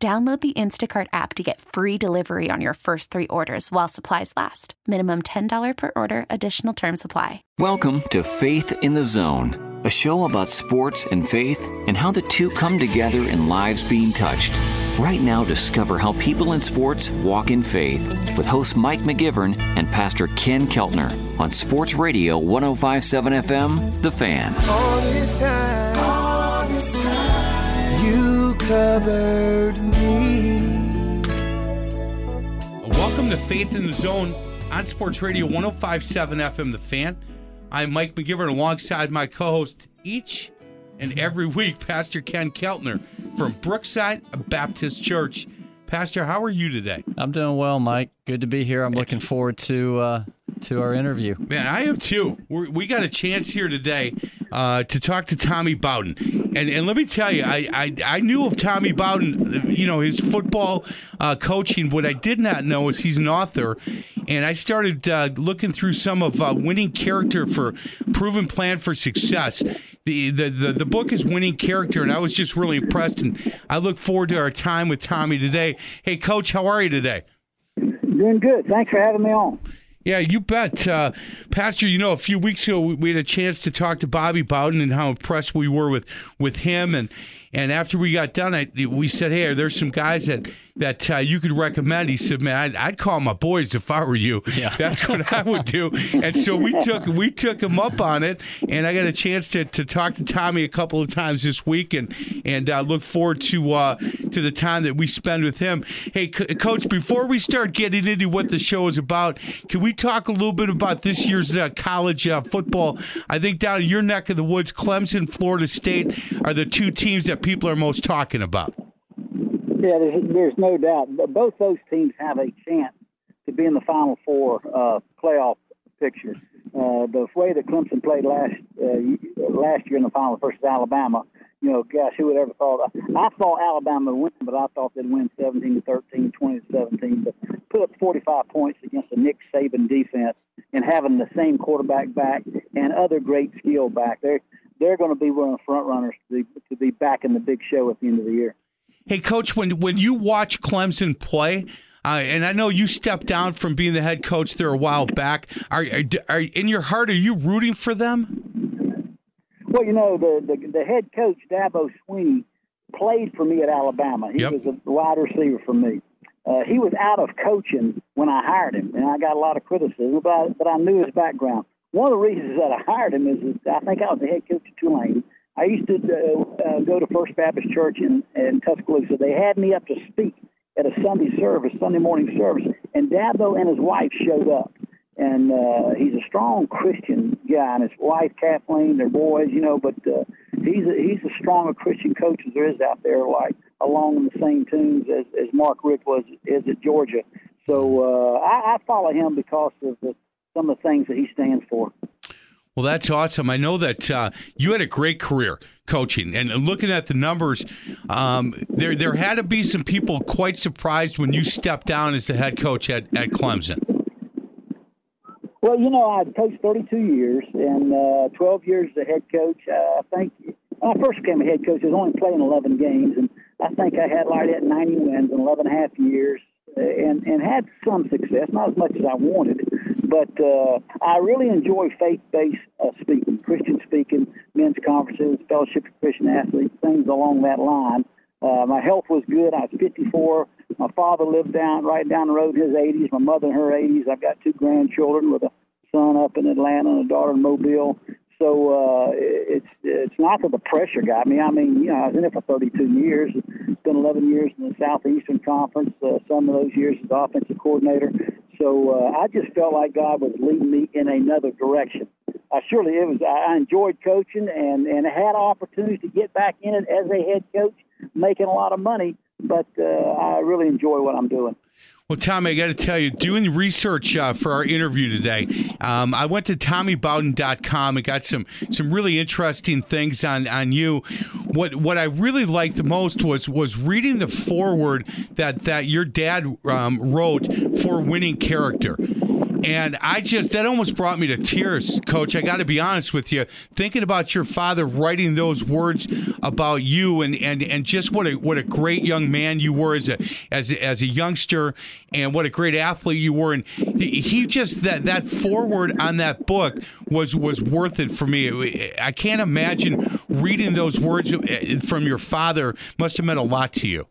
Download the Instacart app to get free delivery on your first three orders while supplies last. Minimum $10 per order, additional term supply. Welcome to Faith in the Zone, a show about sports and faith and how the two come together in lives being touched. Right now, discover how people in sports walk in faith with host Mike McGivern and Pastor Ken Keltner on Sports Radio 1057 FM, The Fan. Covered me. Welcome to Faith in the Zone on Sports Radio 1057 FM The Fan. I'm Mike McGivern alongside my co host each and every week, Pastor Ken Keltner from Brookside Baptist Church. Pastor, how are you today? I'm doing well, Mike. Good to be here. I'm looking forward to uh, to our interview. Man, I am too. We're, we got a chance here today uh, to talk to Tommy Bowden, and and let me tell you, I I, I knew of Tommy Bowden, you know, his football uh, coaching. What I did not know is he's an author, and I started uh, looking through some of uh, Winning Character for Proven Plan for Success. The, the, the, the book is Winning Character, and I was just really impressed. And I look forward to our time with Tommy today. Hey, Coach, how are you today? Doing good. Thanks for having me on. Yeah, you bet. Uh, Pastor, you know, a few weeks ago we, we had a chance to talk to Bobby Bowden and how impressed we were with, with him. And, and after we got done, I, we said, hey, there's some guys that that uh, you could recommend. He said, man, I'd, I'd, call my boys if I were you. Yeah. That's what I would do. And so we took we took him up on it, and I got a chance to, to talk to Tommy a couple of times this week, and and uh, look forward to uh, to the time that we spend with him. Hey, C- Coach, before we start getting into what the show is about, can we talk a little bit about this year's uh, college uh, football? I think down in your neck of the woods, Clemson, Florida State are the two teams that people are most talking about. Yeah, there's, there's no doubt. Both those teams have a chance to be in the Final Four uh, playoff picture. Uh, the way that Clemson played last uh, last year in the final versus Alabama, you know, gosh, who would ever thought? I thought Alabama would win, but I thought they'd win 17 to 13, 20 to 17. But put up 45 points against a Nick Saban defense and having the same quarterback back and other great skill back, they're they're going to be one of the front runners to be, to be back in the big show at the end of the year. Hey, coach, when when you watch Clemson play, uh, and I know you stepped down from being the head coach there a while back. Are, are, are in your heart? Are you rooting for them? Well, you know the the, the head coach Dabo Swinney played for me at Alabama. He Yep. was a wide receiver for me. Uh, he was out of coaching when I hired him, and I got a lot of criticism, but but I knew his background. One of the reasons that I hired him is that I think I was the head coach of Tulane. I used to uh, uh, go to First Baptist Church in, in Tuscaloosa. They had me up to speak at a Sunday service, Sunday morning service, and Dabo and his wife showed up. And uh, he's a strong Christian guy, and his wife Kathleen, their boys, you know. But uh, he's a, he's as strong a Christian coach as there is out there, like along the same tunes as, as Mark Richt was is at Georgia. So uh, I, I follow him because of the, some of the things that he stands for. Well, that's awesome. I know that uh, you had a great career coaching, and looking at the numbers, um, there there had to be some people quite surprised when you stepped down as the head coach at, at Clemson. Well, you know, I coached 32 years and uh, 12 years as a head coach. Uh, I think when I first became a head coach, I was only playing 11 games, and I think I had like that 90 wins in 11 and a half years, and and had some success, not as much as I wanted, but uh, I really enjoy faith-based uh, speaking, Christian speaking, men's conferences, fellowship of Christian athletes, things along that line. Uh, my health was good. I was 54. My father lived down right down the road in his 80s. My mother in her 80s. I've got two grandchildren with a son up in Atlanta and a daughter in Mobile. So uh, it's it's not that the pressure got me. I mean, you know, I was in it for 32 years. Spent 11 years in the Southeastern Conference. Uh, some of those years as offensive coordinator. So uh, I just felt like God was leading me in another direction. I surely it was. I enjoyed coaching and and had opportunities to get back in it as a head coach, making a lot of money. but uh, I really enjoy what I'm doing. Well, Tommy, I got to tell you, doing research uh, for our interview today, um, I went to TommyBowden.com and got some some really interesting things on, on you. What what I really liked the most was was reading the foreword that that your dad um, wrote for Winning Character. And I just, that almost brought me to tears, coach. I got to be honest with you. Thinking about your father writing those words about you and, and, and just what a, what a great young man you were as a, as, a, as a youngster and what a great athlete you were. And he just, that, that foreword on that book was, was worth it for me. I can't imagine reading those words uh, from your father must have meant a lot to you.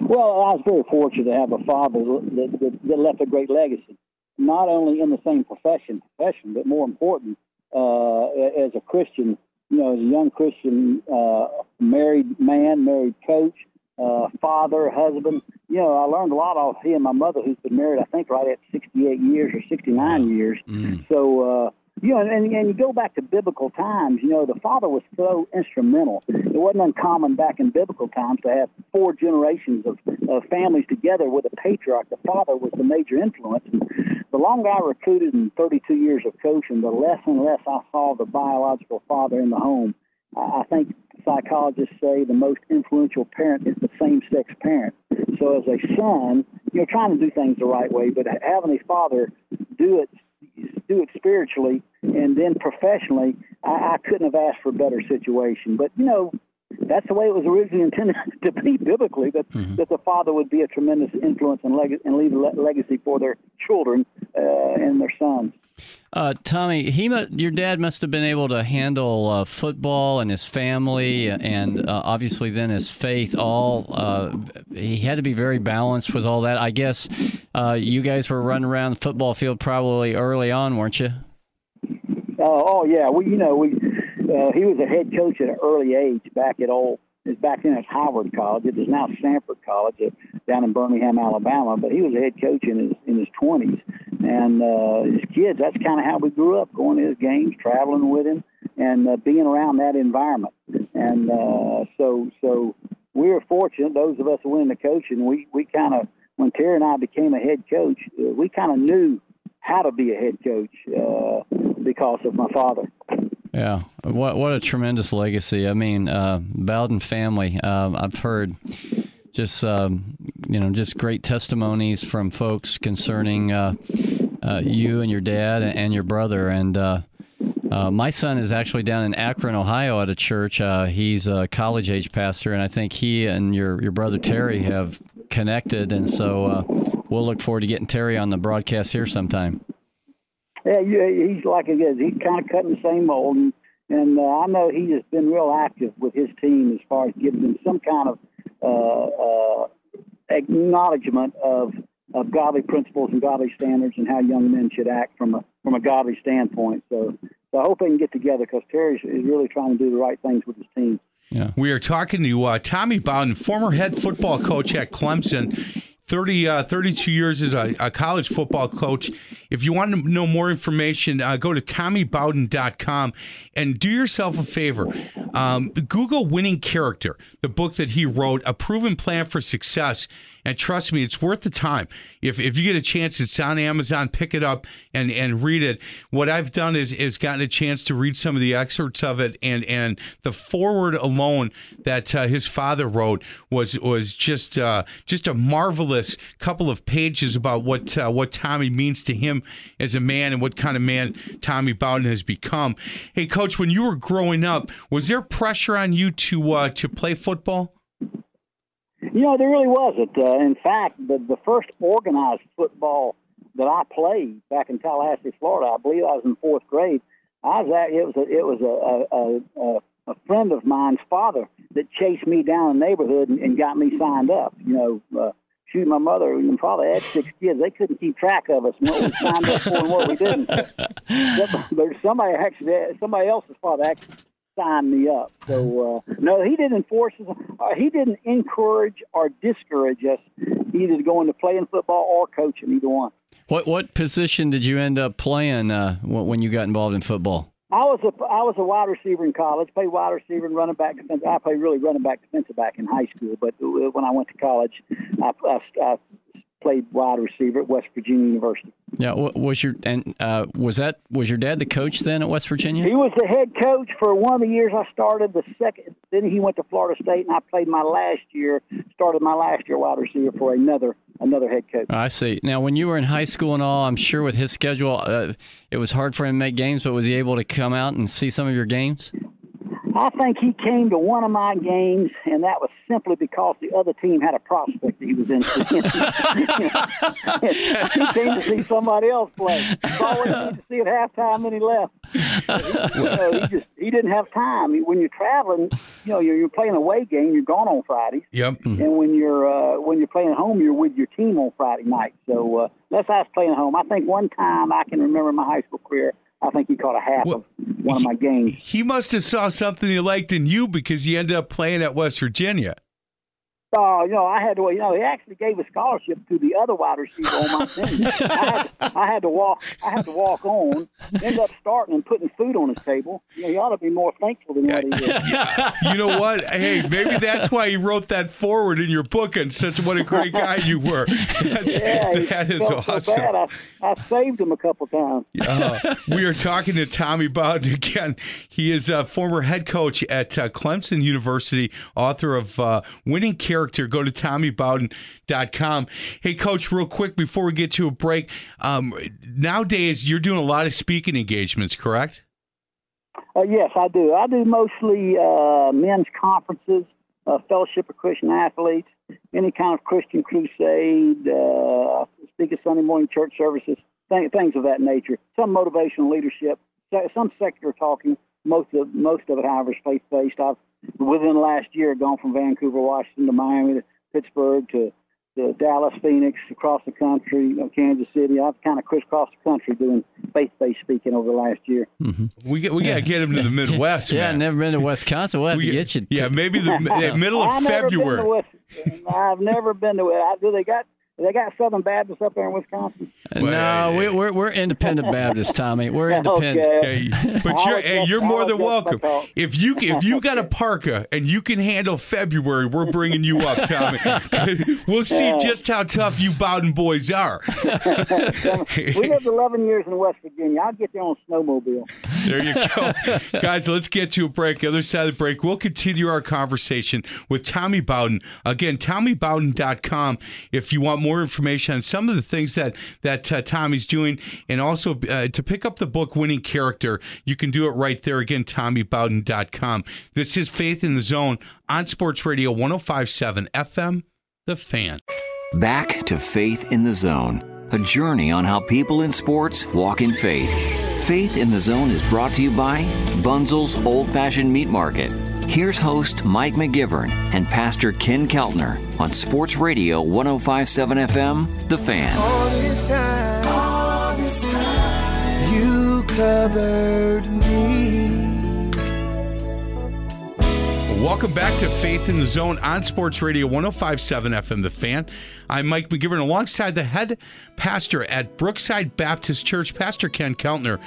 Well, I was very fortunate to have a father that, that, that left a great legacy not only in the same profession, profession, but more important, uh, as a Christian, you know, as a young Christian, uh, married man, married coach, uh, father, husband. You know, I learned a lot off he and my mother, who's been married, I think, right at 68 years or 69 years. Mm. So, uh, you know, and, and you go back to biblical times, you know, the father was so instrumental. It wasn't uncommon back in biblical times to have four generations of, of families together with a patriarch. The father was the major influence. The longer I recruited in 32 years of coaching, the less and less I saw the biological father in the home. I think psychologists say the most influential parent is the same sex parent. So as a son, you're trying to do things the right way, but having a father do it do it spiritually and then professionally, I, I couldn't have asked for a better situation. But you know, that's the way it was originally intended to be biblically. That mm-hmm. that the father would be a tremendous influence and, leg- and leave a le- legacy for their children uh, and their sons. Uh, Tommy, he your dad must have been able to handle uh, football and his family, and uh, obviously then his faith. All uh, he had to be very balanced with all that. I guess uh, you guys were running around the football field probably early on, weren't you? oh yeah, we you know we he was a head coach at an early age back at old is back then at Howard College. It is now Samford College uh, down in Birmingham, Alabama. But he was a head coach in his in his twenties, and uh, his kids. That's kind of how we grew up, going to his games, traveling with him, and uh, being around that environment. And uh, so so we were fortunate. Those of us who went into coaching, we we kind of when Terry and I became a head coach, uh, we kind of knew how to be a head coach uh, because of my father. Yeah, what what a tremendous legacy. I mean, uh, Bowden family. Uh, I've heard just um, you know just great testimonies from folks concerning uh, uh you and your dad and your brother. And uh, uh, my son is actually down in Akron, Ohio, at a church. he's a college age pastor, and I think he and your your brother Terry have connected. And so we'll look forward to getting Terry on the broadcast here sometime. Yeah, he's like I guess he's kind of cutting the same mold, and, and uh, I know he has been real active with his team as far as giving them some kind of uh, uh, acknowledgement of of godly principles and godly standards and how young men should act from a from a godly standpoint. So, so I hope they can get together because Terry is really trying to do the right things with his team. Yeah. We are talking to uh, Tommy Bowden, former head football coach at Clemson. 30, uh, 32 years as a, a, college football coach. If you want to know more information, uh, go to TommyBowden.com and do yourself a favor. Um, Google Winning Character, the book that he wrote, A Proven Plan for Success. And trust me, it's worth the time. If, if you get a chance, it's on Amazon. Pick it up and, and read it. What I've done is is gotten a chance to read some of the excerpts of it, and and the foreword alone that uh, his father wrote was was just uh, just a marvelous couple of pages about what uh, what Tommy means to him as a man and what kind of man Tommy Bowden has become. Hey, Coach, when you were growing up, was there pressure on you to uh, to play football? You know, there really wasn't. Uh, in fact, the, the first organized football that I played back in Tallahassee, Florida, I believe I was in fourth grade. I was at, it was a, it was a, a, a, a friend of mine's father that chased me down the neighborhood and, and got me signed up. You know, uh, shoot, my mother and father had six kids. They couldn't keep track of us what we signed up for and what we didn't. But somebody actually, somebody else's father actually sign me up. So uh, no, he didn't enforce us. Uh, he didn't encourage or discourage us either to go into playing football or coaching, either one. What what position did you end up playing uh, when you got involved in football? I was a I was a wide receiver in college. Played wide receiver and running back defense. I played really running back defensive back in high school. But when I went to college, I, I, I played wide receiver at West Virginia University. Yeah, was your and uh, was that was your dad the coach then at West Virginia? He was the head coach for one of the years I started. The second, then he went to Florida State, and I played my last year. Started my last year wide receiver for another another head coach. I see. Now, when you were in high school and all, I'm sure with his schedule, uh, it was hard for him to make games. But was he able to come out and see some of your games? I think he came to one of my games, and that was simply because the other team had a prospect that he was into. he came to see somebody else play. All we needed to see at halftime, and he left. He, you know, he just he didn't have time. When you're traveling, you know, you're, you're playing a away game. You're gone on Fridays. Yep. And when you're uh, when you're playing at home, you're with your team on Friday night. So uh, that's us playing at home. I think one time I can remember in my high school career. I think he caught a half well, of one he, of my games. He must have saw something he liked in you because you ended up playing at West Virginia. Oh, you know, I had to. You know, he actually gave a scholarship to the other wide receiver on my team. I, had to, I had to walk. I had to walk on. end up starting and putting food on his table. You know, he ought to be more thankful than what he is. you know what? Hey, maybe that's why he wrote that forward in your book and such what a great guy you were. That's, yeah, that is awesome. So bad. I, I saved him a couple times. Uh, we are talking to Tommy Bowden again. He is a former head coach at uh, Clemson University, author of uh, Winning Character character, go to TommyBowden.com. Hey, Coach, real quick before we get to a break, um, nowadays you're doing a lot of speaking engagements, correct? Uh, yes, I do. I do mostly uh, men's conferences, uh, Fellowship of Christian Athletes, any kind of Christian crusade, uh, speak at Sunday morning church services, th- things of that nature. Some motivational leadership, some secular talking. Most of most of it, however, is faith based. I've within last year gone from Vancouver, Washington to Miami to Pittsburgh to, to Dallas, Phoenix, across the country, you know, Kansas City. I've kind of crisscrossed the country doing faith-based speaking over the last year. Mm-hmm. We get, we yeah. got to get him to the Midwest. yeah, man. never been to Wisconsin. We'll have we, to get you. yeah, maybe the middle of I've February. Never West, I've never been to it. Do they got they got Southern Baptists up there in Wisconsin. Uh, no, we, we're we're independent Baptists, Tommy. We're independent. Okay. Hey, but you're hey, you're more than welcome. If you if you got a parka and you can handle February, we're bringing you up, Tommy. we'll see yeah. just how tough you Bowden boys are. we lived 11 years in West Virginia. I'll get there on a snowmobile. There you go, guys. Let's get to a break. The other side of the break, we'll continue our conversation with Tommy Bowden. Again, TommyBowden.com. If you want more information on some of the things that that uh, Tommy's doing, and also uh, to pick up the book Winning Character, you can do it right there again, TommyBowden.com. This is Faith in the Zone on Sports Radio 105.7 FM, The Fan. Back to Faith in the Zone, a journey on how people in sports walk in faith. Faith in the Zone is brought to you by Bunzel's Old Fashioned Meat Market. Here's host Mike McGivern and Pastor Ken Keltner on Sports Radio 1057 FM, The Fan. All this time, all this time you covered me. Welcome back to Faith in the Zone on Sports Radio 1057 FM The Fan. I'm Mike McGivern alongside the head pastor at Brookside Baptist Church, Pastor Ken Keltner,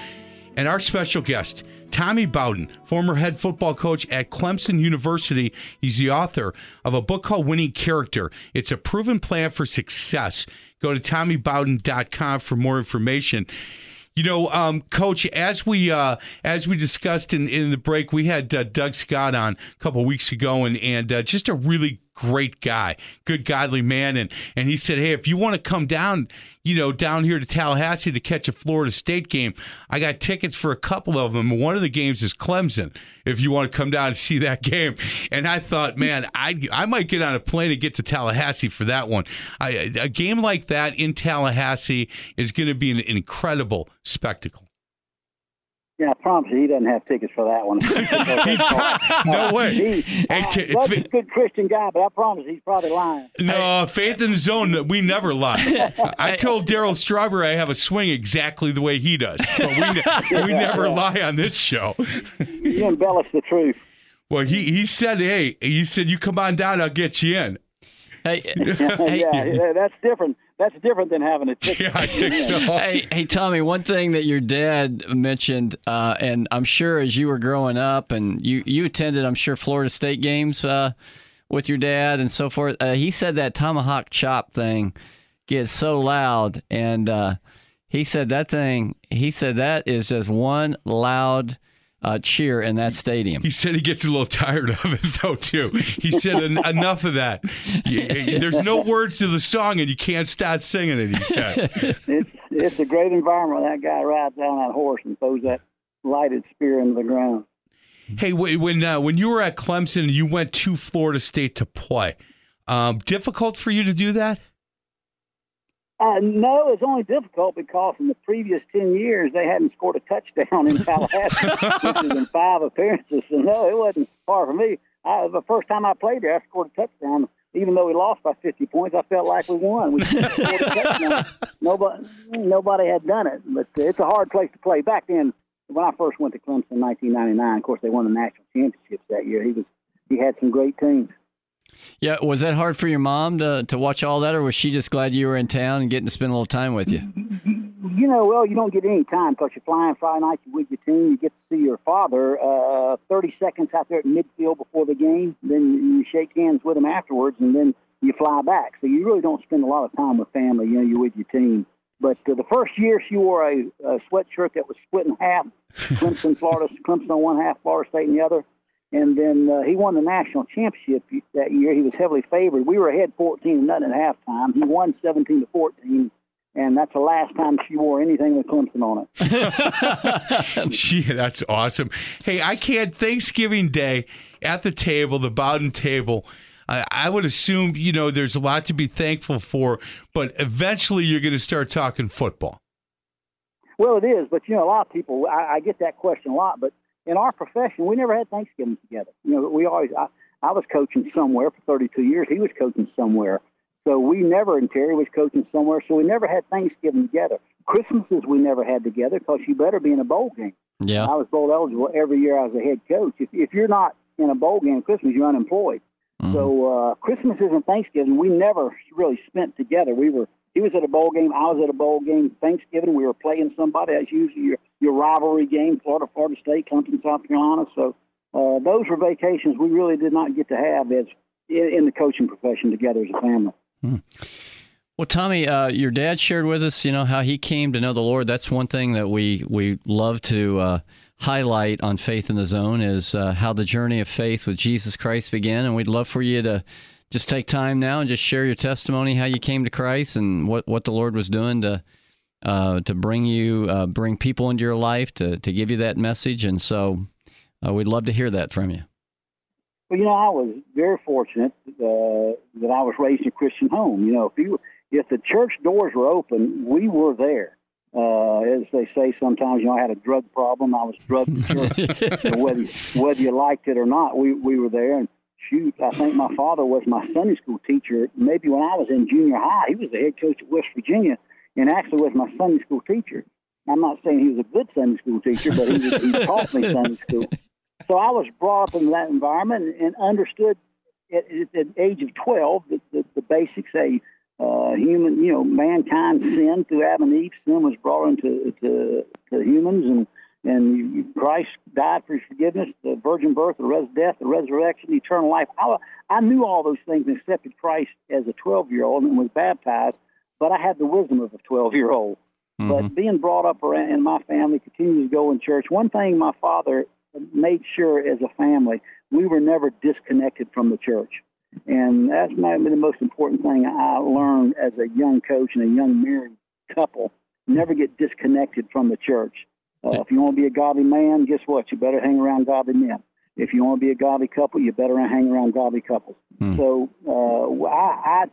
and our special guest, Tommy Bowden, former head football coach at Clemson University. He's the author of a book called Winning Character. It's a proven plan for success. Go to TommyBowden.com for more information. You know, um, Coach, as we uh, as we discussed in, in the break, we had uh, Doug Scott on a couple weeks ago, and and uh, just a really great guy, good godly man, and and he said, hey, if you want to come down, you know, down here to Tallahassee to catch a Florida State game, I got tickets for a couple of them. One of the games is Clemson. If you want to come down and see that game, and I thought, man, I I might get on a plane and get to Tallahassee for that one. I, a game like that in Tallahassee is going to be an incredible spectacle. Yeah, I promise you, he doesn't have tickets for that one. he's got, no way. He, uh, t- Doug's a good Christian guy, but I promise he's probably lying. No, faith in the zone, that we never lie. I told Darryl Strawberry I have a swing exactly the way he does, but we, ne- we never lie on this show. you embellish the truth. Well, he, he said, hey, he said, you come on down, I'll get you in. Hey, yeah, yeah, that's different. That's different than having a ticket. Yeah, I think so. hey, hey, Tommy. One thing that your dad mentioned, uh, and I'm sure as you were growing up, and you you attended, I'm sure Florida State games uh, with your dad and so forth. Uh, he said that tomahawk chop thing gets so loud, and uh, he said that thing. He said that is just one loud uh, cheer in that stadium. He said he gets a little tired of it though too. He said En- enough of that. You- you- There's no words to the song, and you can't stop singing it. He said. It's it's a great environment. That guy rides down that horse and throws that lighted spear into the ground. Hey, when uh, when you were at Clemson, you went to Florida State to play. Um, difficult for you to do that? Uh, no, it's only difficult because in the previous 10 years, they hadn't scored a touchdown in Tallahassee, which is in five appearances. So, no, it wasn't hard for me. I, the first time I played there, I scored a touchdown. Even though we lost by 50 points, I felt like we won. We scored a touchdown. Nobody, nobody had done it. But it's a hard place to play. Back then, when I first went to Clemson in 1999, of course, they won the national championships that year. He was he had some great teams. Yeah, was that hard for your mom to to watch all that, or was she just glad you were in town and getting to spend a little time with you? You know, well, you don't get any time because you're flying Friday night, with your team, you get to see your father uh, 30 seconds out there at midfield before the game, then you shake hands with him afterwards, and then you fly back. So you really don't spend a lot of time with family. You know, you're with your team. But uh, the first year, she wore a, a sweatshirt that was split in half. Clemson, Florida, Clemson on one half, Florida State on the other. And then uh, he won the national championship that year. He was heavily favored. We were ahead 14 to nothing at halftime. He won 17 to 14 and that's the last time she wore anything with Clemson on it. Gee, that's awesome. Hey, I can't. Thanksgiving Day at the table, the Bowden table. I, I would assume you know there's a lot to be thankful for, but eventually you're going to start talking football. Well, it is, but you know, a lot of people. I, I get that question a lot, but in our profession, we never had Thanksgiving together. You know, we always. I, I was coaching somewhere for 32 years. He was coaching somewhere. So we never, and Terry was coaching somewhere, so we never had Thanksgiving together. Christmases we never had together because you better be in a bowl game. Yeah. I was bowl eligible every year I was a head coach. If, if you're not in a bowl game Christmas, you're unemployed. Mm-hmm. So uh, Christmases and Thanksgiving we never really spent together. We were he was at a bowl game, I was at a bowl game. Thanksgiving we were playing somebody. That's usually your your rivalry game, Florida, Florida State, Clemson, South Carolina. So uh, those were vacations we really did not get to have as in, in the coaching profession together as a family. Well, Tommy, uh, your dad shared with us, you know, how he came to know the Lord. That's one thing that we we love to uh, highlight on Faith in the Zone is uh, how the journey of faith with Jesus Christ began, and we'd love for you to just take time now and just share your testimony, how you came to Christ, and what what the Lord was doing to uh, to bring you uh, bring people into your life to to give you that message, and so uh, we'd love to hear that from you. Well, you know, I was very fortunate uh, that I was raised in a Christian home. You know, if you if the church doors were open, we were there. Uh, as they say sometimes, you know, I had a drug problem. I was drugged to church. whether whether you liked it or not, we we were there. And shoot, I think my father was my Sunday school teacher. Maybe when I was in junior high, he was the head coach at West Virginia, and actually was my Sunday school teacher. I'm not saying he was a good Sunday school teacher, but he, was, he taught me Sunday school. So I was brought up in that environment and understood at, at the age of 12 the, the, the basics. A uh, human, you know, mankind sinned through Adam and Eve. Sin was brought into to, to humans, and and Christ died for his forgiveness, the virgin birth, the res- death, the resurrection, the eternal life. I, I knew all those things and accepted Christ as a 12 year old and was baptized, but I had the wisdom of a 12 year old. Mm-hmm. But being brought up around in my family, continues to go in church. One thing my father made sure as a family, we were never disconnected from the church. And that's maybe the most important thing I learned as a young coach and a young married couple. Never get disconnected from the church. Uh, if you want to be a godly man, guess what? You better hang around godly men. If you want to be a godly couple, you better hang around godly couples. Hmm. So uh, I,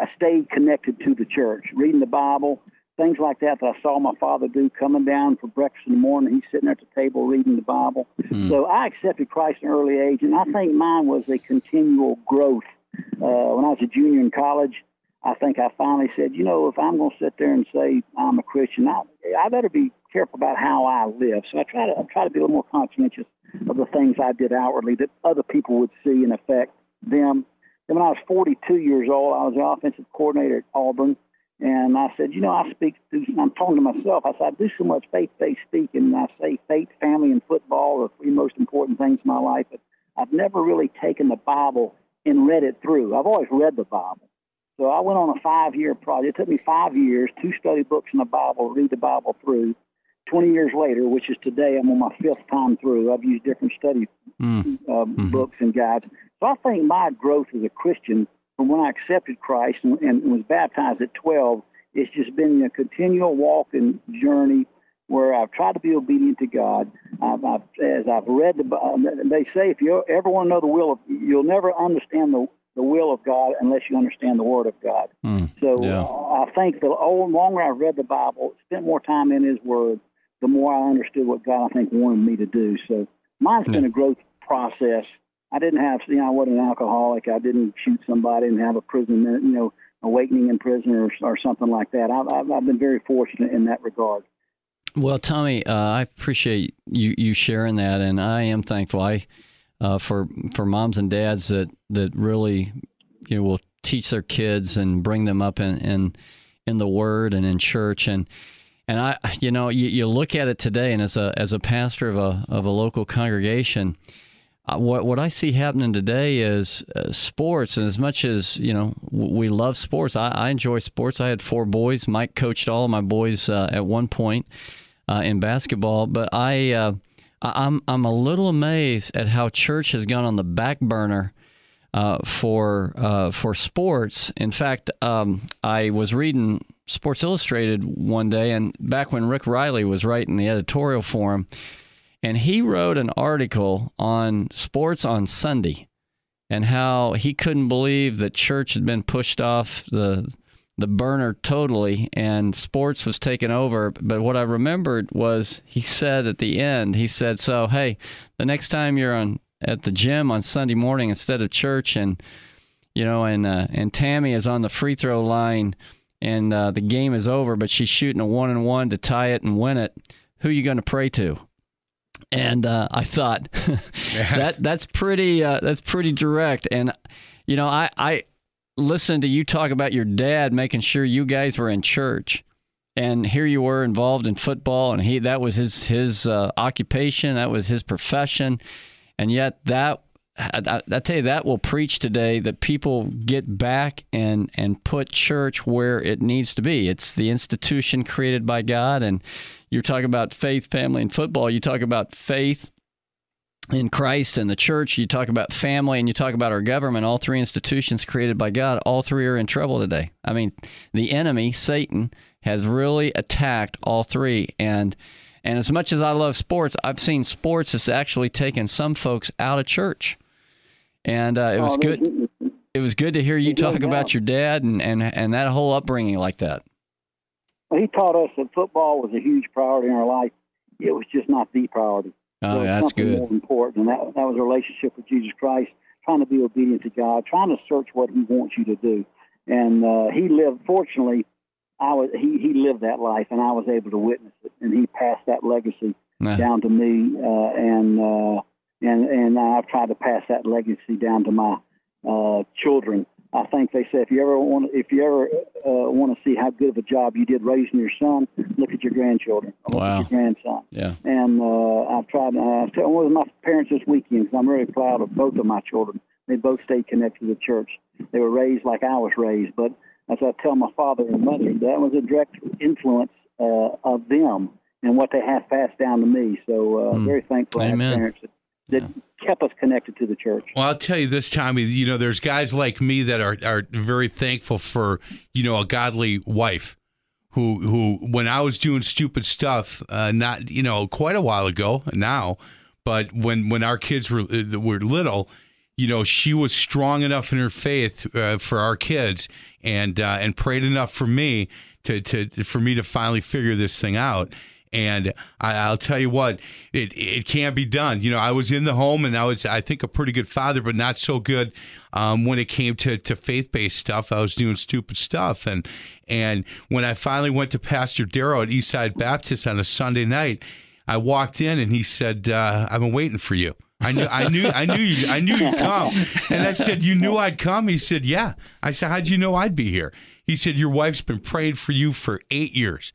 I, stayed connected to the church, reading the Bible, things like that that I saw my father do, coming down for breakfast in the morning. He's sitting at the table reading the Bible. Hmm. So I accepted Christ in an early age, and I think mine was a continual growth. Uh, when I was a junior in college, I think I finally said, you know, if I'm going to sit there and say I'm a Christian, I, I better be careful about how I live. So I try to I try to be a little more conscientious of the things I did outwardly that other people would see and affect them. And when I was 42 years old, I was the offensive coordinator at Auburn. And I said, you know, I speak, I'm talking to myself. I said, I do so much faith based speaking. And I say faith, family, and football are three most important things in my life. But I've never really taken the Bible and read it through. I've always read the Bible. So I went on a five year project. It took me five years, two study books in the Bible, read the Bible through. 20 years later, which is today, I'm on my fifth time through. I've used different study mm. uh, mm-hmm. books and guides. So I think my growth as a Christian from when I accepted Christ and, and was baptized at 12, it's just been a continual walk and journey where I've tried to be obedient to God. I've, I've, as I've read the, they say if you ever want to know the will of, you'll never understand the the will of God unless you understand the Word of God. Mm, so yeah. uh, I think the longer I've read the Bible, spent more time in His Word, the more I understood what God I think wanted me to do. So mine's yeah. been a growth process. I didn't have, you know, I wasn't an alcoholic. I didn't shoot somebody and have a prison, you know, awakening in prison or, or something like that. I've, I've, I've been very fortunate in that regard. Well, Tommy, uh, I appreciate you, you sharing that, and I am thankful. I uh, for for moms and dads that that really you know will teach their kids and bring them up in in, in the Word and in church and and I, you know, you, you look at it today, and as a as a pastor of a of a local congregation, uh, what what I see happening today is uh, sports, and as much as you know, we love sports. I, I, enjoy sports. I had four boys. Mike coached all of my boys uh, at one point uh, in basketball, but I. Uh, I'm I'm a little amazed at how church has gone on the back burner uh, for uh, for sports. In fact, um, I was reading Sports Illustrated one day, and back when Rick Reilly was writing the editorial for him, and he wrote an article on sports on Sunday, and how he couldn't believe that church had been pushed off the the burner totally and sports was taken over. But what i remembered was he said at the end he said so hey the next time you're on at the gym on sunday morning instead of church and you know and uh, and tammy is on the free throw line and uh, the game is over but she's shooting a one and one to tie it and win it who are you going to pray to and uh, i thought that that's pretty uh, that's pretty direct. And you know i i listening to you talk about your dad making sure you guys were in church. And here you were involved in football and he that was his his uh, occupation that was his profession. And yet that I, I, tell you that will preach today that people get back and and put church where it needs to be. It's the institution created by God, and you're talking about faith, family, and football. You talk about faith, in Christ and the church, you talk about family and you talk about our government, all three institutions created by God, all three are in trouble today. I mean, the enemy, Satan, has really attacked all three. And and as much as I love sports, I've seen sports has actually taken some folks out of church. And uh, it was oh, good. It was good to hear you talk about your dad and, and, and that whole upbringing like that. He taught us that football was a huge priority in our life. It was just not the priority. Oh, that's good. More important, and that that was a relationship with Jesus Christ, trying to be obedient to God, trying to search what He wants you to do. And uh, he lived. Fortunately, I was he he lived that life, and I was able to witness it, and he passed that legacy nah. down to me, uh, and uh, and and I've tried to pass that legacy down to my uh, children I think they say if you ever want if you ever uh, want to see how good of a job you did raising your son, look at your grandchildren. Look wow. at your grandson. Yeah. And uh, I've tried. Uh, I was telling one of my parents this weekend because I'm really proud of both of my children. They both stayed connected to the church. They were raised like I was raised, but as I tell my father and mother, that was a direct influence uh, of them and what they have passed down to me. So uh, mm. very thankful Amen. to have parents that that yeah. kept us connected to the church. Well, I'll tell you this, Tommy. You know, there's guys like me that are are very thankful for you know a godly wife. Who, who, when I was doing stupid stuff, uh, not you know, quite a while ago now, but when when our kids were uh, were little, you know, she was strong enough in her faith uh, for our kids, and uh, and prayed enough for me to to for me to finally figure this thing out. And I, will tell you what, it it can't be done. You know, I was in the home, and I was, I think, a pretty good father, but not so good um, when it came to, to faith based stuff. I was doing stupid stuff, and and when I finally went to Pastor Darrow at Eastside Baptist on a Sunday night, I walked in, and he said, uh, "I've been waiting for you." I knew, I knew, I knew you, I knew you'd come. And I said, you knew I'd come. He said, yeah. I said, how'd you know I'd be here? He said, your wife's been praying for you for eight years,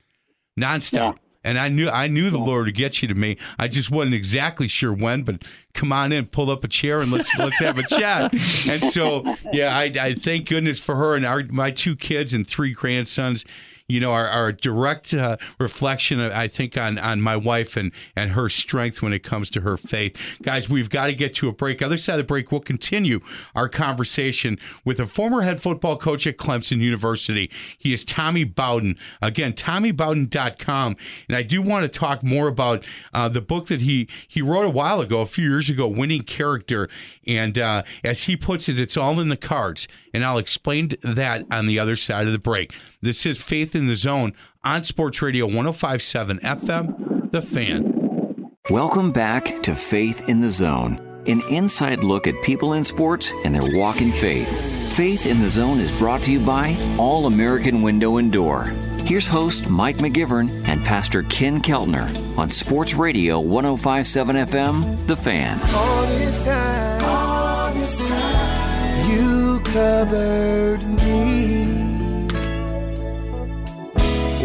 nonstop. Yeah. And I knew, I knew the Lord would get you to me. I just wasn't exactly sure when, but come on in, pull up a chair, and let's let's have a chat. And so, yeah, I, I thank goodness for her and our my two kids and three grandsons you know, are, are a direct uh, reflection, I think, on, on my wife and, and her strength when it comes to her faith. Guys, we've got to get to a break. Other side of the break, we'll continue our conversation with a former head football coach at Clemson University. He is Tommy Bowden. Again, TommyBowden.com. And I do want to talk more about uh, the book that he, he wrote a while ago, a few years ago, Winning Character. And uh, as he puts it, it's all in the cards. And I'll explain that on the other side of the break. This is Faith in the Zone on Sports Radio 1057 FM, The Fan. Welcome back to Faith in the Zone, an inside look at people in sports and their walk in faith. Faith in the Zone is brought to you by All American Window and Door. Here's host Mike McGivern and Pastor Ken Keltner on Sports Radio 1057 FM, The Fan. All this time, all this time, you covered me.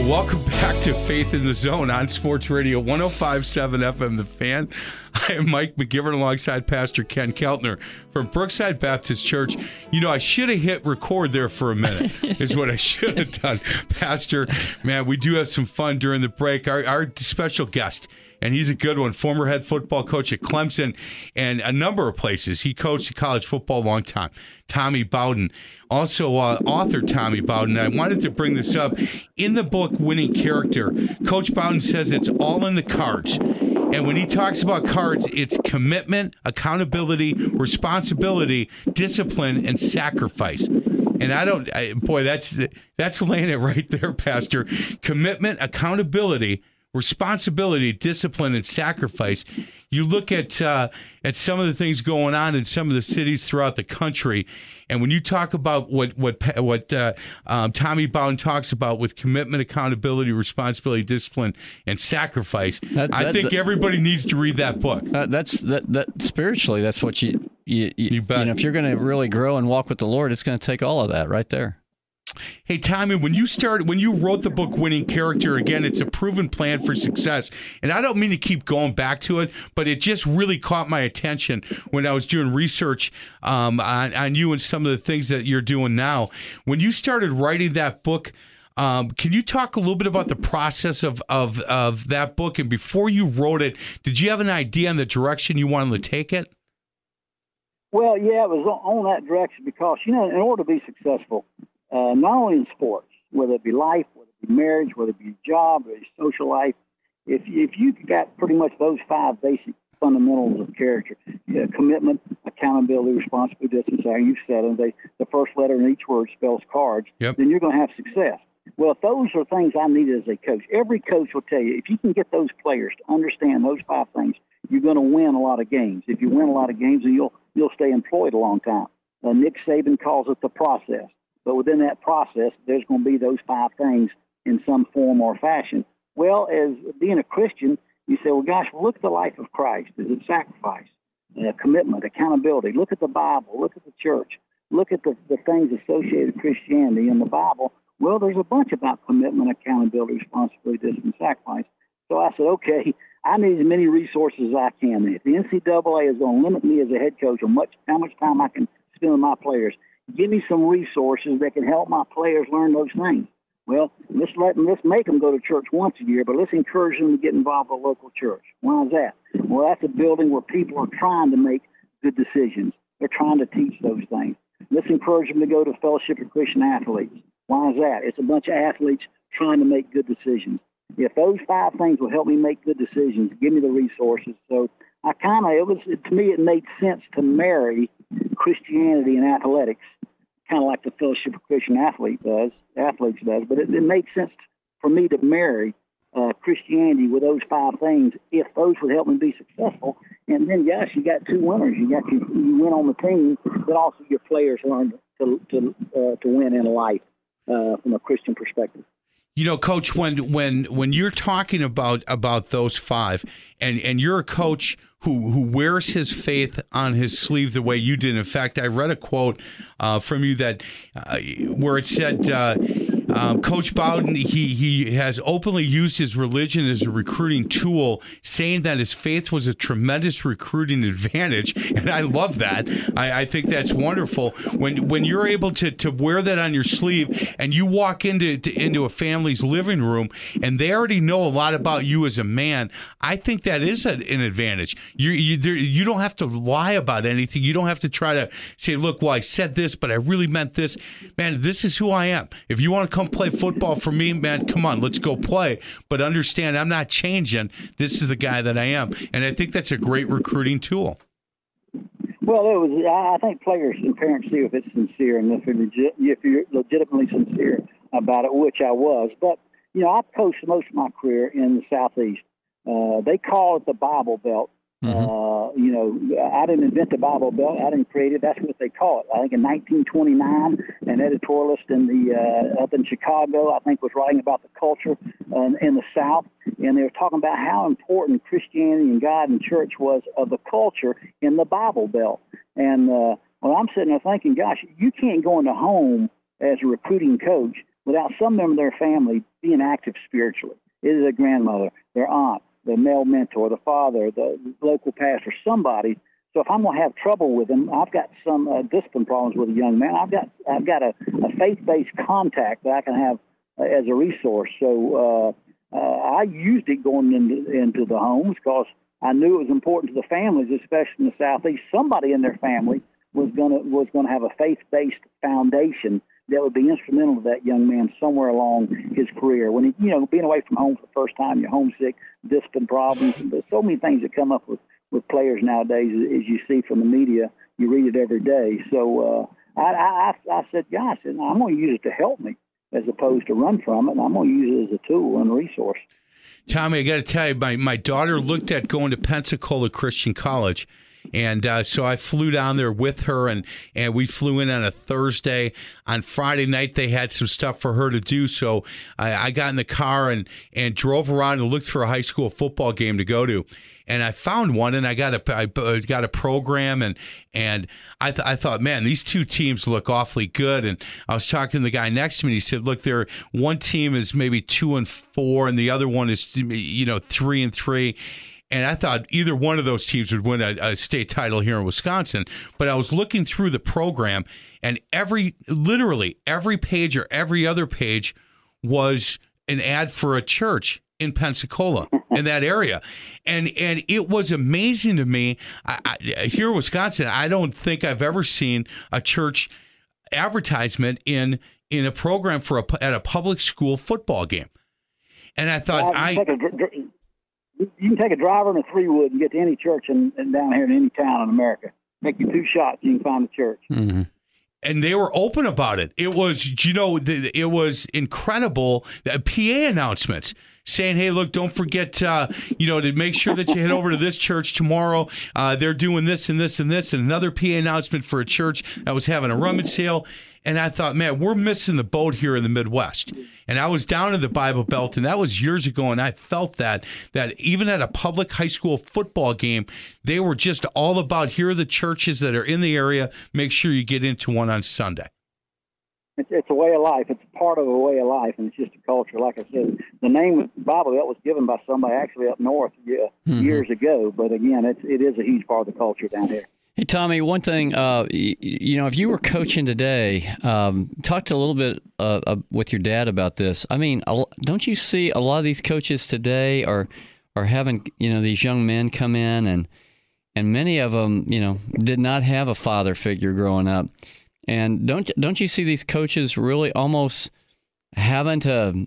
Welcome back to Faith in the Zone on Sports Radio 1057 FM The Fan. I am Mike McGivern alongside Pastor Ken Keltner from Brookside Baptist Church. You know, I should have hit record there for a minute, is what I should have done. Pastor, man, we do have some fun during the break. Our, our special guest and he's a good one. Former head football coach at Clemson and a number of places. He coached college football a long time. Tommy Bowden, also uh, author Tommy Bowden. I wanted to bring this up in the book Winning Character. Coach Bowden says it's all in the cards. And when he talks about cards, it's commitment, accountability, responsibility, discipline, and sacrifice. And I don't, I, boy, that's that's laying it right there, Pastor. Commitment, accountability, responsibility, discipline, and sacrifice. You look at uh, at some of the things going on in some of the cities throughout the country, and when you talk about what what what uh, um, Tommy Bowden talks about with commitment, accountability, responsibility, discipline, and sacrifice, That- I think that- everybody needs to read that book. Uh, that's that that spiritually. That's what you you you, You bet. know. If you're going to really grow and walk with the Lord, it's going to take all of that right there. Hey, Tommy, when you started, when you wrote the book Winning Character, again, it's a proven plan for success. And I don't mean to keep going back to it, but it just really caught my attention when I was doing research um, on, on you and some of the things that you're doing now. When you started writing that book, um, can you talk a little bit about the process of, of, of that book? And before you wrote it, did you have an idea on the direction you wanted to take it? Well, yeah, it was on on that direction because you know, in order to be successful, uh, not only in sports, whether it be life, whether it be marriage, whether it be job, whether social life, if if you got pretty much those five basic fundamentals of character: commitment, accountability, responsibility, distance. How you said them, they the first letter in each word spells cards. Yep. Then you're going to have success. Well, if those are things I needed as a coach, every coach will tell you if you can get those players to understand those five things, you're going to win a lot of games. If you win a lot of games, then you'll you'll stay employed a long time. Uh, Nick Saban calls it the process, but within that process, there's going to be those five things in some form or fashion. Well, as being a Christian, you say, well, gosh, look at the life of Christ. Is it sacrifice, uh, commitment, accountability? Look at the Bible. Look at the church. Look at the, the things associated with Christianity in the Bible. Well, there's a bunch about commitment, accountability, responsibility, discipline, sacrifice. So I said, okay, I need as many resources as I can. If the NCAA is going to limit me as a head coach on much how much time I can spend with my players, give me some resources that can help my players learn those things. Well, let's let let's make them go to church once a year, but let's encourage them to get involved with a local church. Why is that? Well, that's a building where people are trying to make good decisions. They're trying to teach those things. Let's encourage them to go to Fellowship of Christian Athletes. Why is that? It's a bunch of athletes trying to make good decisions. If those five things will help me make good decisions, give me the resources. So I kind of, it was, to me, it made sense to marry Christianity and athletics, kind of like the Fellowship of Christian Athlete does, athletes does. But it, it made sense for me to marry uh, Christianity with those five things if those would help me be successful. And then, yes, you got two winners. You got you, you win on the team, but also your players learn to to uh, to win in life uh, from a Christian perspective. You know, coach, when when when you're talking about about those five, and and you're a coach who who wears his faith on his sleeve the way you did. In fact, I read a quote uh, from you that uh, where it said. Uh, um, Coach Bowden, he he has openly used his religion as a recruiting tool, saying that his faith was a tremendous recruiting advantage, and I love that. I, I think that's wonderful when when you're able to to wear that on your sleeve and you walk into to, into a family's living room and they already know a lot about you as a man. I think that is a, an advantage. You you there, you don't have to lie about anything. You don't have to try to say, look, well, I said this, but I really meant this. Man, this is who I am. If you want to come play football for me, man, come on, let's go play. But understand, I'm not changing. This is the guy that I am, and I think that's a great recruiting tool. Well, it was. I think players and parents see if it's sincere and if, it, if you're legitimately sincere about it, which I was. But you know, I've coached most of my career in the southeast. Uh, they call it the Bible Belt Mm-hmm. Uh, you know, I didn't invent the Bible Belt. I didn't create it. That's what they call it. I think in 1929, an editorialist in the uh, up in Chicago, I think, was writing about the culture uh, in the South, and they were talking about how important Christianity and God and church was of the culture in the Bible Belt. And uh, well, I'm sitting there thinking, gosh, you can't go into home as a recruiting coach without some member of their family being active spiritually. It is a grandmother, their aunt, the male mentor, the father, the local pastor, somebody. So if I'm going to have trouble with him, I've got some uh, discipline problems with a young man. I've got I've got a, a faith-based contact that I can have uh, as a resource. So uh, uh, I used it going into into the homes because I knew it was important to the families, especially in the southeast. Somebody in their family was gonna was to have a faith-based foundation that would be instrumental to that young man somewhere along his career. When he, you know, being away from home for the first time, you're homesick, discipline problems, there's so many things that come up with with players nowadays, as you see from the media. You read it every day. So uh, I, I, I said, gosh, I'm going to use it to help me as opposed to run from it. And I'm going to use it as a tool and resource. Tommy, I got to tell you, my, my daughter looked at going to Pensacola Christian College and uh, so I flew down there with her, and and we flew in on a Thursday. On Friday night, they had some stuff for her to do, so I, I got in the car and and drove around and looked for a high school football game to go to and I found one, and I got a I got a program, and and I th- I thought, man, these two teams look awfully good. And I was talking to the guy next to me, and he said, look, there one team is maybe two and four, and the other one is you know three and three. And I thought either one of those teams would win a, a, state title here in Wisconsin. But I was looking through the program, and every, literally, every page or every other page was an ad for a church in Pensacola in that area, and and it was amazing to me. I, I, here in Wisconsin, I don't think I've ever seen a church advertisement in in a program for a at a public school football game. And I thought I you can take a driver and a three wood and get to any church in, in down here in any town in America. Make you two shots, you can find a church. Mm-hmm and they were open about it. It was, you know, it was incredible. The PA announcements saying, "Hey, look, don't forget, uh, you know, to make sure that you head over to this church tomorrow. Uh, they're doing this and this and this." And another PA announcement for a church that was having a rummage sale. And I thought, man, we're missing the boat here in the Midwest. And I was down in the Bible Belt, and that was years ago. And I felt that that even at a public high school football game, they were just all about here are the churches that are in the area. Make sure you get into one on Sunday. It's, it's a way of life. It's part of a way of life, and it's just a culture. Like I said, the name Bible Belt was given by somebody actually up north yeah, mm-hmm. years ago. But again, it's it is a huge part of the culture down here. Hey Tommy, one thing, uh, you, you, know, if you were coaching today, um, talked a little bit uh, uh, with your dad about this. I mean, don't you see a lot of these coaches today are are having you know these young men come in and and many of them you know did not have a father figure growing up, and don't don't you see these coaches really almost having to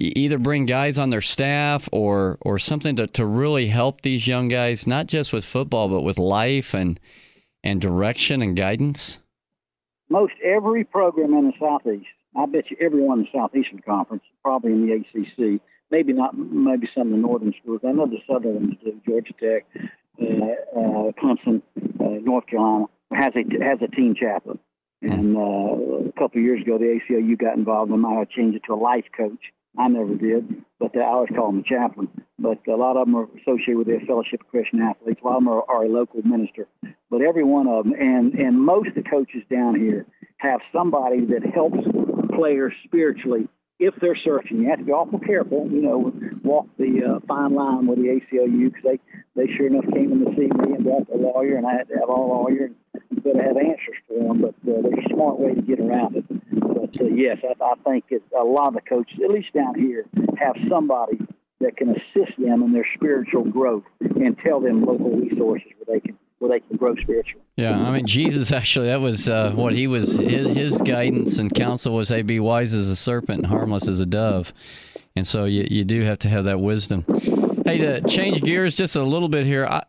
either bring guys on their staff or or something to, to really help these young guys, not just with football, but with life and and direction and guidance? Most every program in the Southeast, I bet you everyone in the Southeastern Conference, probably in the ACC, maybe not, maybe some of the Northern schools. I know the Southern ones do, Georgia Tech, uh, uh, Clemson, uh, North Carolina has a has a team chaplain. And uh, a couple of years ago, the ACLU got involved and might have changed it to a life coach I never did, but I always call him the chaplain. But a lot of them are associated with the Fellowship of Christian Athletes. A lot of them are, are a local minister. But every one of them, and and most of the coaches down here have somebody that helps players spiritually if they're searching. You have to be awful careful, you know, walk the uh, fine line with the ACLU because they, they sure enough came in to see me and brought a lawyer, and I had to have a lawyer and better have answers for them. But uh, there's a smart way to get around it. But uh, yes, I, I think it, a lot of the coaches, at least down here, have somebody that can assist them in their spiritual growth and tell them local resources where they can where they can grow spiritually. Yeah, I mean Jesus actually that was uh, what he was his, his, guidance and counsel was hey be wise as a serpent and harmless as a dove. And so you, you do have to have that wisdom. Hey, to change gears just a little bit here, I,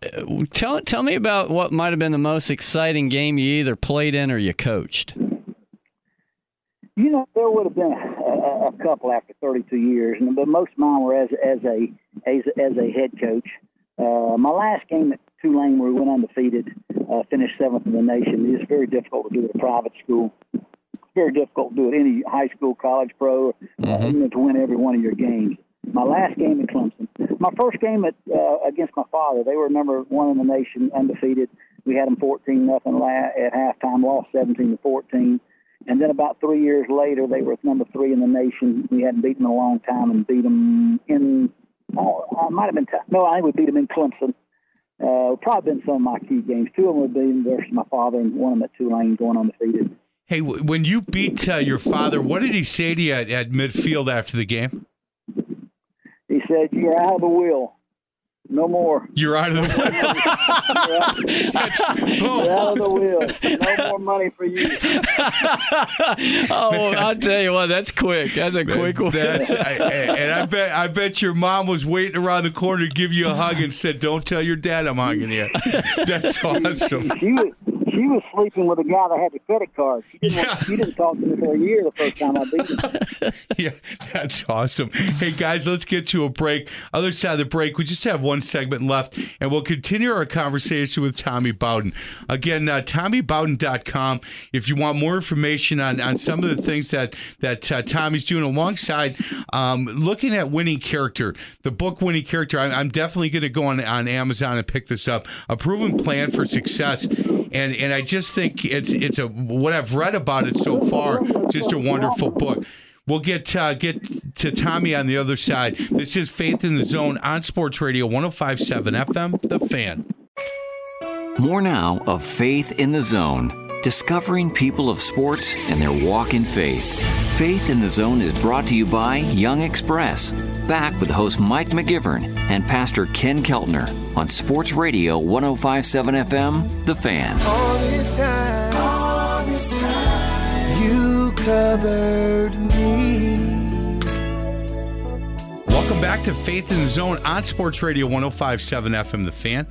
tell tell me about what might have been the most exciting game you either played in or you coached. You know, there would have been a, a couple after 32 years, but most of mine were as as a as, as a head coach. Uh, my last game at Tulane, where we went undefeated, uh, finished seventh in the nation. It's very difficult to do at a private school. It's very difficult to do at any high school, college, pro, uh, mm-hmm. even to win every one of your games. My last game at Clemson, my first game at uh, against my father, they were number one in the nation, undefeated. We had them 14 nothing at halftime, lost 17 to 14. And then about three years later, they were number three in the nation. We hadn't beaten them a long time and beat them in, oh, I might have been, t- no, I think we beat them in Clemson. Uh, probably been some of my key games. Two of them would be versus my father, and one of them at Tulane going undefeated. Hey, when you beat uh, your father, what did he say to you at, at midfield after the game? He said, "You're out of the wheel." No more. You're out of the wheel. That's, You're out of the wheel. No more money for you. oh, I'll tell you what. That's quick. That's a quick one. That's, I, and I bet I bet your mom was waiting around the corner to give you a hug and said, "Don't tell your dad I'm hugging you." That's awesome. She was, she was sleeping with a guy that had the credit card. She didn't, yeah. she didn't talk to me for a year the first time I beat her. yeah, that's awesome. Hey guys, let's get to a break. Other side of the break, we just have one segment left, and we'll continue our conversation with Tommy Bowden. Again, uh, TommyBowden.com. If you want more information on, on some of the things that that uh, Tommy's doing alongside um, looking at winning character, the book Winning Character. I, I'm definitely going to go on on Amazon and pick this up. A proven plan for success, and and I just think it's it's a what I've read about it so far, just a wonderful book. We'll get uh, get to Tommy on the other side. This is Faith in the Zone on Sports Radio 1057 FM, The Fan. More now of Faith in the Zone, discovering people of sports and their walk in faith. Faith in the Zone is brought to you by Young Express. Back with host Mike McGivern and Pastor Ken Keltner on Sports Radio 1057 FM, The Fan. All this time, all this time you covered me. Welcome back to Faith in the Zone on Sports Radio 1057 FM, The Fan.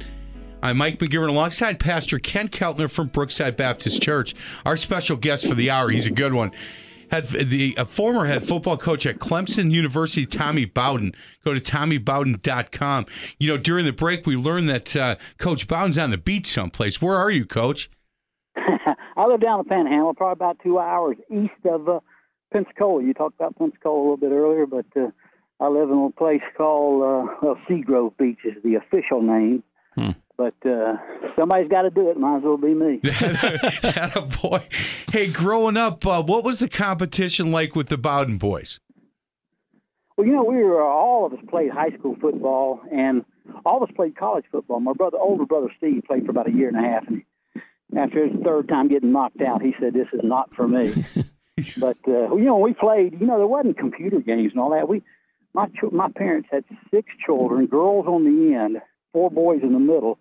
I'm Mike McGivern alongside Pastor Ken Keltner from Brookside Baptist Church. Our special guest for the hour, he's a good one had the a former head football coach at Clemson University, Tommy Bowden. Go to TommyBowden.com. You know, during the break, we learned that uh, Coach Bowden's on the beach someplace. Where are you, Coach? I live down the Panhandle, probably about two hours east of uh, Pensacola. You talked about Pensacola a little bit earlier, but uh, I live in a place called uh, well, Seagrove Beach is the official name. Hmm. But uh, somebody's got to do it. Might as well be me. that a boy. Hey, growing up, uh, what was the competition like with the Bowden boys? Well, you know, we were all of us played high school football, and all of us played college football. My brother, older brother Steve, played for about a year and a half, and after his third time getting knocked out, he said, "This is not for me." but uh, you know, we played. You know, there wasn't computer games and all that. We, my my parents had six children, girls on the end, four boys in the middle,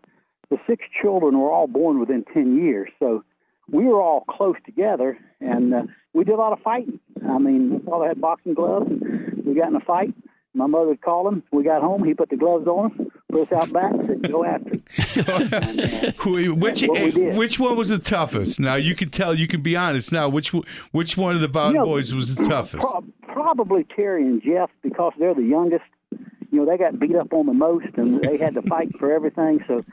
the six children were all born within 10 years. So we were all close together, and uh, we did a lot of fighting. I mean, my father had boxing gloves, and we got in a fight. My mother would call him. We got home. He put the gloves on us, put us out back, and said, "Go after." and, uh, which which one was the toughest? Now you can tell. You can be honest. Now, which which one of the Bowden you know, boys was the toughest? Pro- probably Terry and Jeff because they're the youngest. You know, they got beat up on the most, and they had to fight for everything. So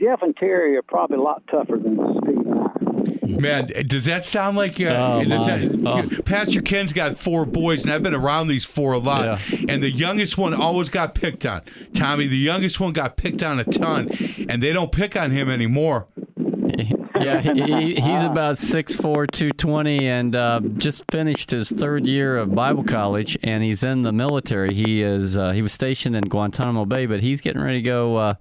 Jeff and Terry are probably a lot tougher than Steve and I. Man, does that sound like uh, Oh, does that- Oh. Pastor Ken's got four boys, and I've been around these four a lot. And the youngest one always got picked on. Tommy, the youngest one got picked on a ton, and they don't pick on him anymore. Yeah, he, he, he's about 6'4", 220, and uh, just finished his third year of Bible college, and he's in the military. He is uh, he was stationed in Guantanamo Bay, but he's getting ready to go uh,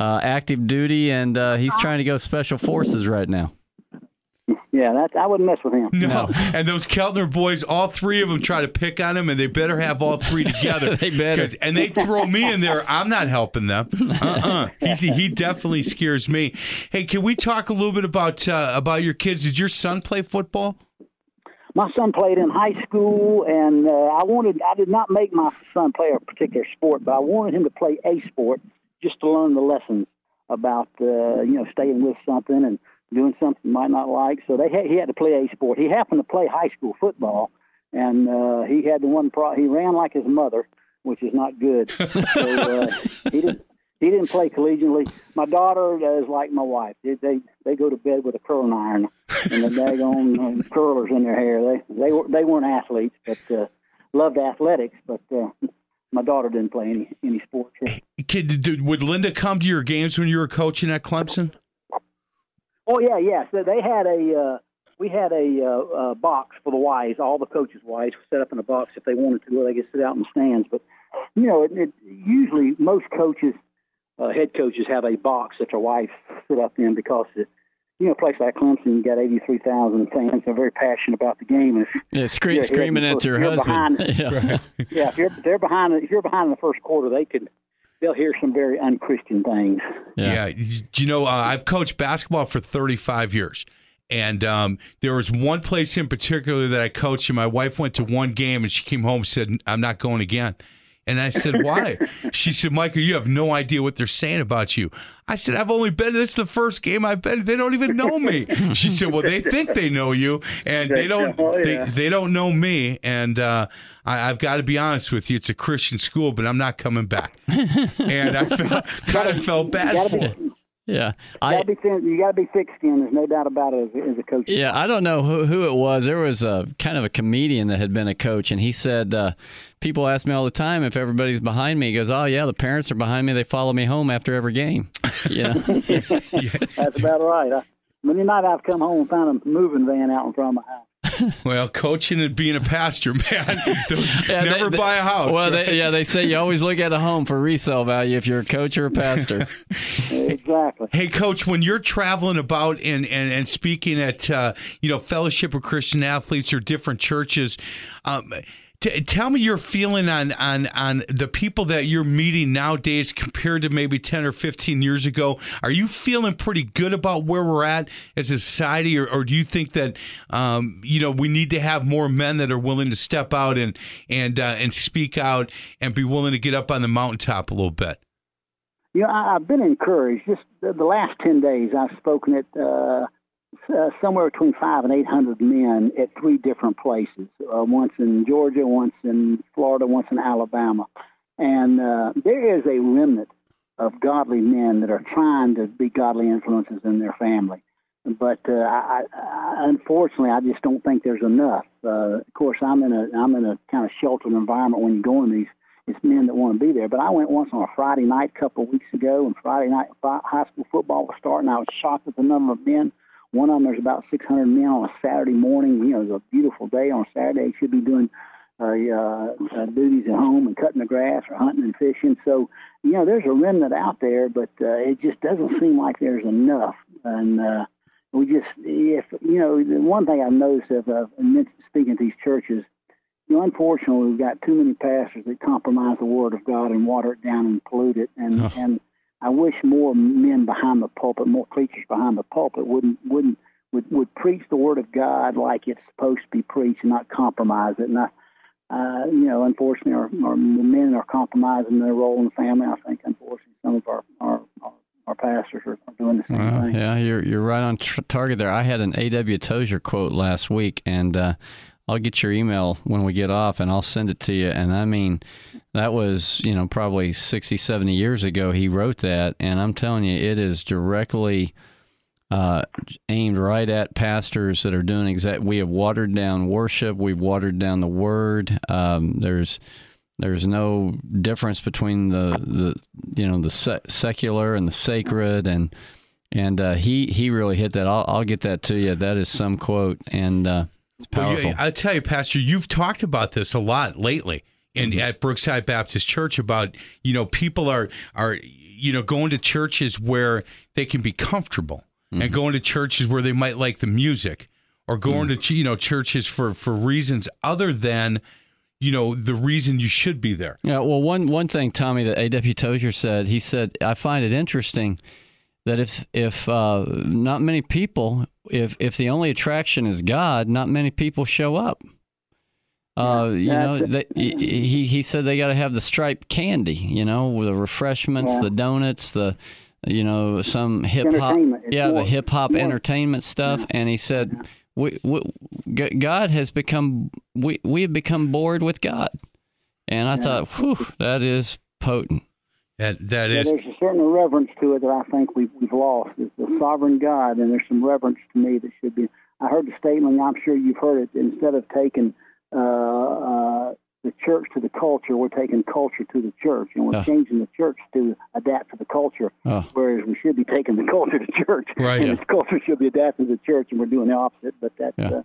uh, active duty, and uh, he's trying to go special forces right now. Yeah, that's I wouldn't mess with him. No. And those Keltner boys, all three of them try to pick on him, and they better have all three together. They better. 'Cause- And they throw me in there. I'm not helping them. Uh-uh. He's, he definitely scares me. Hey, can we talk a little bit about uh, about your kids? Did your son play football? My son played in high school, and uh, I wanted I did not make my son play a particular sport, but I wanted him to play a sport just to learn the lessons about uh, you know staying with something and doing something he might not like. So they had, he had to play a sport. He happened to play high school football, and uh, he had the one pro. He ran like his mother, which is not good. so uh, he didn't. He didn't play collegiately. My daughter is like my wife. They they, they go to bed with a curling iron and the daggone uh, curlers in their hair. They they were they weren't athletes, but uh, loved athletics. But uh, my daughter didn't play any any sports. Kid, did, would Linda come to your games when you were coaching at Clemson? Oh yeah, yeah. So they had a uh, we had a uh, uh, box for the wives, all the coaches' wives, were set up in a box if they wanted to, where they could sit out in the stands. But you know, it, it, usually most coaches, uh, head coaches, have a box that their wives sit up in because it, you know, a place like Clemson, you got eighty three thousand fans. They're very passionate about the game. And if, Yeah, scre- Yeah, screaming at your husband. behind. Yeah. yeah, if you're they're behind, if you're behind in the first quarter, they could they'll hear some very unchristian things. Yeah. Do you know, uh, I've coached basketball for 35 years. And um, there was one place in particular that I coached, and my wife went to one game and she came home and said, I'm not going again. And I said, Why? she said, Michael, you have no idea what they're saying about you. I said, I've only been, this is the first game I've been, they don't even know me. She said, Well, they think they know you, and they don't, Oh, they, yeah. they don't know me. And uh, I, I've got to be honest with you, it's a Christian school, but I'm not coming back. And I felt, kind of felt bad for be, Yeah. gotta I, be thin, you gotta be thick-skinned. There's no doubt about it as, as a coach. Yeah, I don't know who, who it was. There was a kind of a comedian that had been a coach, and he said, uh, "People ask me all the time if everybody's behind me." He goes, "Oh yeah, the parents are behind me. They follow me home after every game." Yeah, That's about right. I, many night I've come home and found a moving van out in front of my house. Well, coaching and being a pastor, man, those Yeah, never they- buy a house. Well, right? they, yeah, they say you always look at a home for resale value if you're a coach or a pastor. Exactly. Hey, Coach, when you're traveling about and, and, and speaking at uh, you know Fellowship of Christian Athletes or different churches, um, t- tell me your feeling on, on on the people that you're meeting nowadays compared to maybe ten or fifteen years ago. Are you feeling pretty good about where we're at as a society, or, or do you think that um, you know we need to have more men that are willing to step out and and uh, and speak out and be willing to get up on the mountaintop a little bit? You know, I, I've been encouraged. Just the, last ten days, I've spoken at uh, uh, somewhere between five and eight hundred men at three different places. Uh, once in Georgia, once in Florida, once in Alabama, and uh, there is a remnant of godly men that are trying to be godly influences in their family. But uh, I, I, unfortunately, I just don't think there's enough. Uh, of course, I'm in a I'm in a kind of sheltered environment when you go in these it's men that want to be there. But I went once on a Friday night a couple of weeks ago, and Friday night high school football was starting. I was shocked at the number of men. One of them, there's about 600 men on a Saturday morning. You know, it was a beautiful day on a Saturday. You should be doing uh, uh, uh, duties at home and cutting the grass or hunting and fishing. So, you know, there's a remnant out there, but uh, it just doesn't seem like there's enough. And uh, we just, if you know, the one thing I've noticed of uh, speaking to these churches you know, unfortunately, we've got too many pastors that compromise the Word of God and water it down and pollute it. And Oh. and I wish more men behind the pulpit, more preachers behind the pulpit, wouldn't wouldn't would would preach the Word of God like it's supposed to be preached, and not compromise it. And I, uh, you know, unfortunately, our, our men are compromising their role in the family. I think, unfortunately, some of our our, our, pastors are, are doing the same Well, thing. yeah, you're you're right on tr- target there. I had an A.W. Tozer quote last week, and uh, I'll get your email when we get off, and I'll send it to you. And I mean, that was you know probably 60, 70 years ago he wrote that, and I'm telling you, it is directly uh, aimed right at pastors that are doing exact. We have watered down worship. We've watered down the word. Um, there's there's no difference between the, the you know the se- secular and the sacred and and uh, he he really hit that. I'll, I'll get that to you. That is some quote and uh, it's powerful. Well, I tell you, Pastor, you've talked about this a lot lately in Mm-hmm. at Brookside Baptist Church about you know people are are you know going to churches where they can be comfortable Mm-hmm. and going to churches where they might like the music or going Mm. to you know churches for for reasons other than you know the reason you should be there. Yeah, well, one one thing, Tommy, that A.W. Tozer said, he said, I find it interesting that if if uh, not many people, if if the only attraction is God, not many people show up. Uh, you know, they, he he said they got to have the striped candy, you know, the refreshments, Yeah. the donuts, the you know some hip hop, yeah, the hip hop entertainment stuff. And he said, we, we, God has become we we have become bored with God. And I thought, whew, that is potent. That that Yeah, is there's a certain reverence to it that I think we've, we've lost. It's the sovereign God, and there's some reverence to me that should be. I heard the statement, I'm sure you've heard it, instead of taking uh, uh, the church to the culture, we're taking culture to the church, and we're Yeah. changing the church to adapt to the culture, Oh. whereas we should be taking the culture to church, Right. and the culture should be adapting to the church, and we're doing the opposite. But that's Yeah. uh,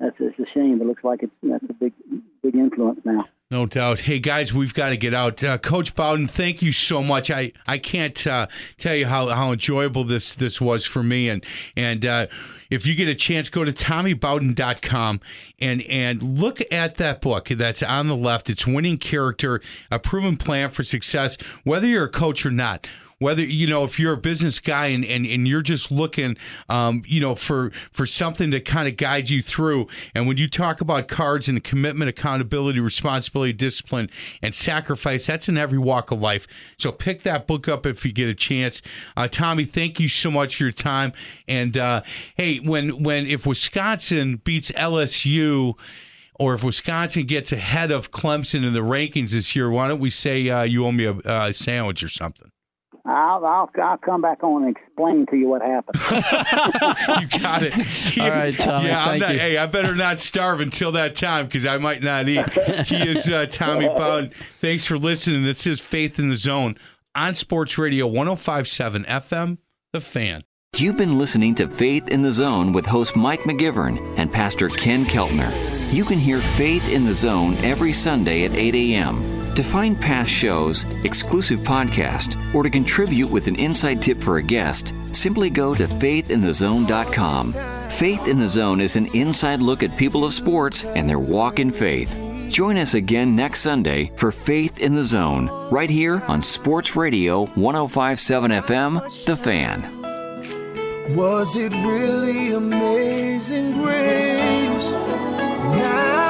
that's it's a shame. It looks like it's that's a big big influence now. No doubt. Hey guys, we've got to get out. Uh, Coach Bowden, thank you so much. I I can't uh, tell you how, how enjoyable this this was for me. And and uh, if you get a chance, go to TommyBowden.com and and look at that book that's on the left. It's Winning Character: A Proven Plan for Success. Whether you're a coach or not whether you know if you're a business guy and, and, and you're just looking um, you know for for something that kind of guides you through. And when you talk about cards and commitment accountability responsibility discipline and sacrifice that's in every walk of life. So pick that book up if you get a chance. Uh, tommy thank you so much for your time. And uh, hey when when if wisconsin beats lsu or if Wisconsin gets ahead of Clemson in the rankings this year, why don't we say uh, you owe me a, a sandwich or something? I'll, I'll I'll come back on and explain to you what happened. you got it. He All is- right, Tommy, Yeah, I'm not, you. hey, I better not starve until that time because I might not eat. He is uh, Tommy Bowden. Thanks for listening. This is Faith in the Zone on Sports Radio 1057 FM, The Fan. You've been listening to Faith in the Zone with host Mike McGivern and Pastor Ken Keltner. You can hear Faith in the Zone every Sunday at 8 a.m. To find past shows, exclusive podcast, or to contribute with an inside tip for a guest, simply go to faithinthezone.com. Faith in the Zone is an inside look at people of sports and their walk in faith. Join us again next Sunday for Faith in the Zone, right here on Sports Radio 1057 FM, The Fan. Was it really amazing grace? Now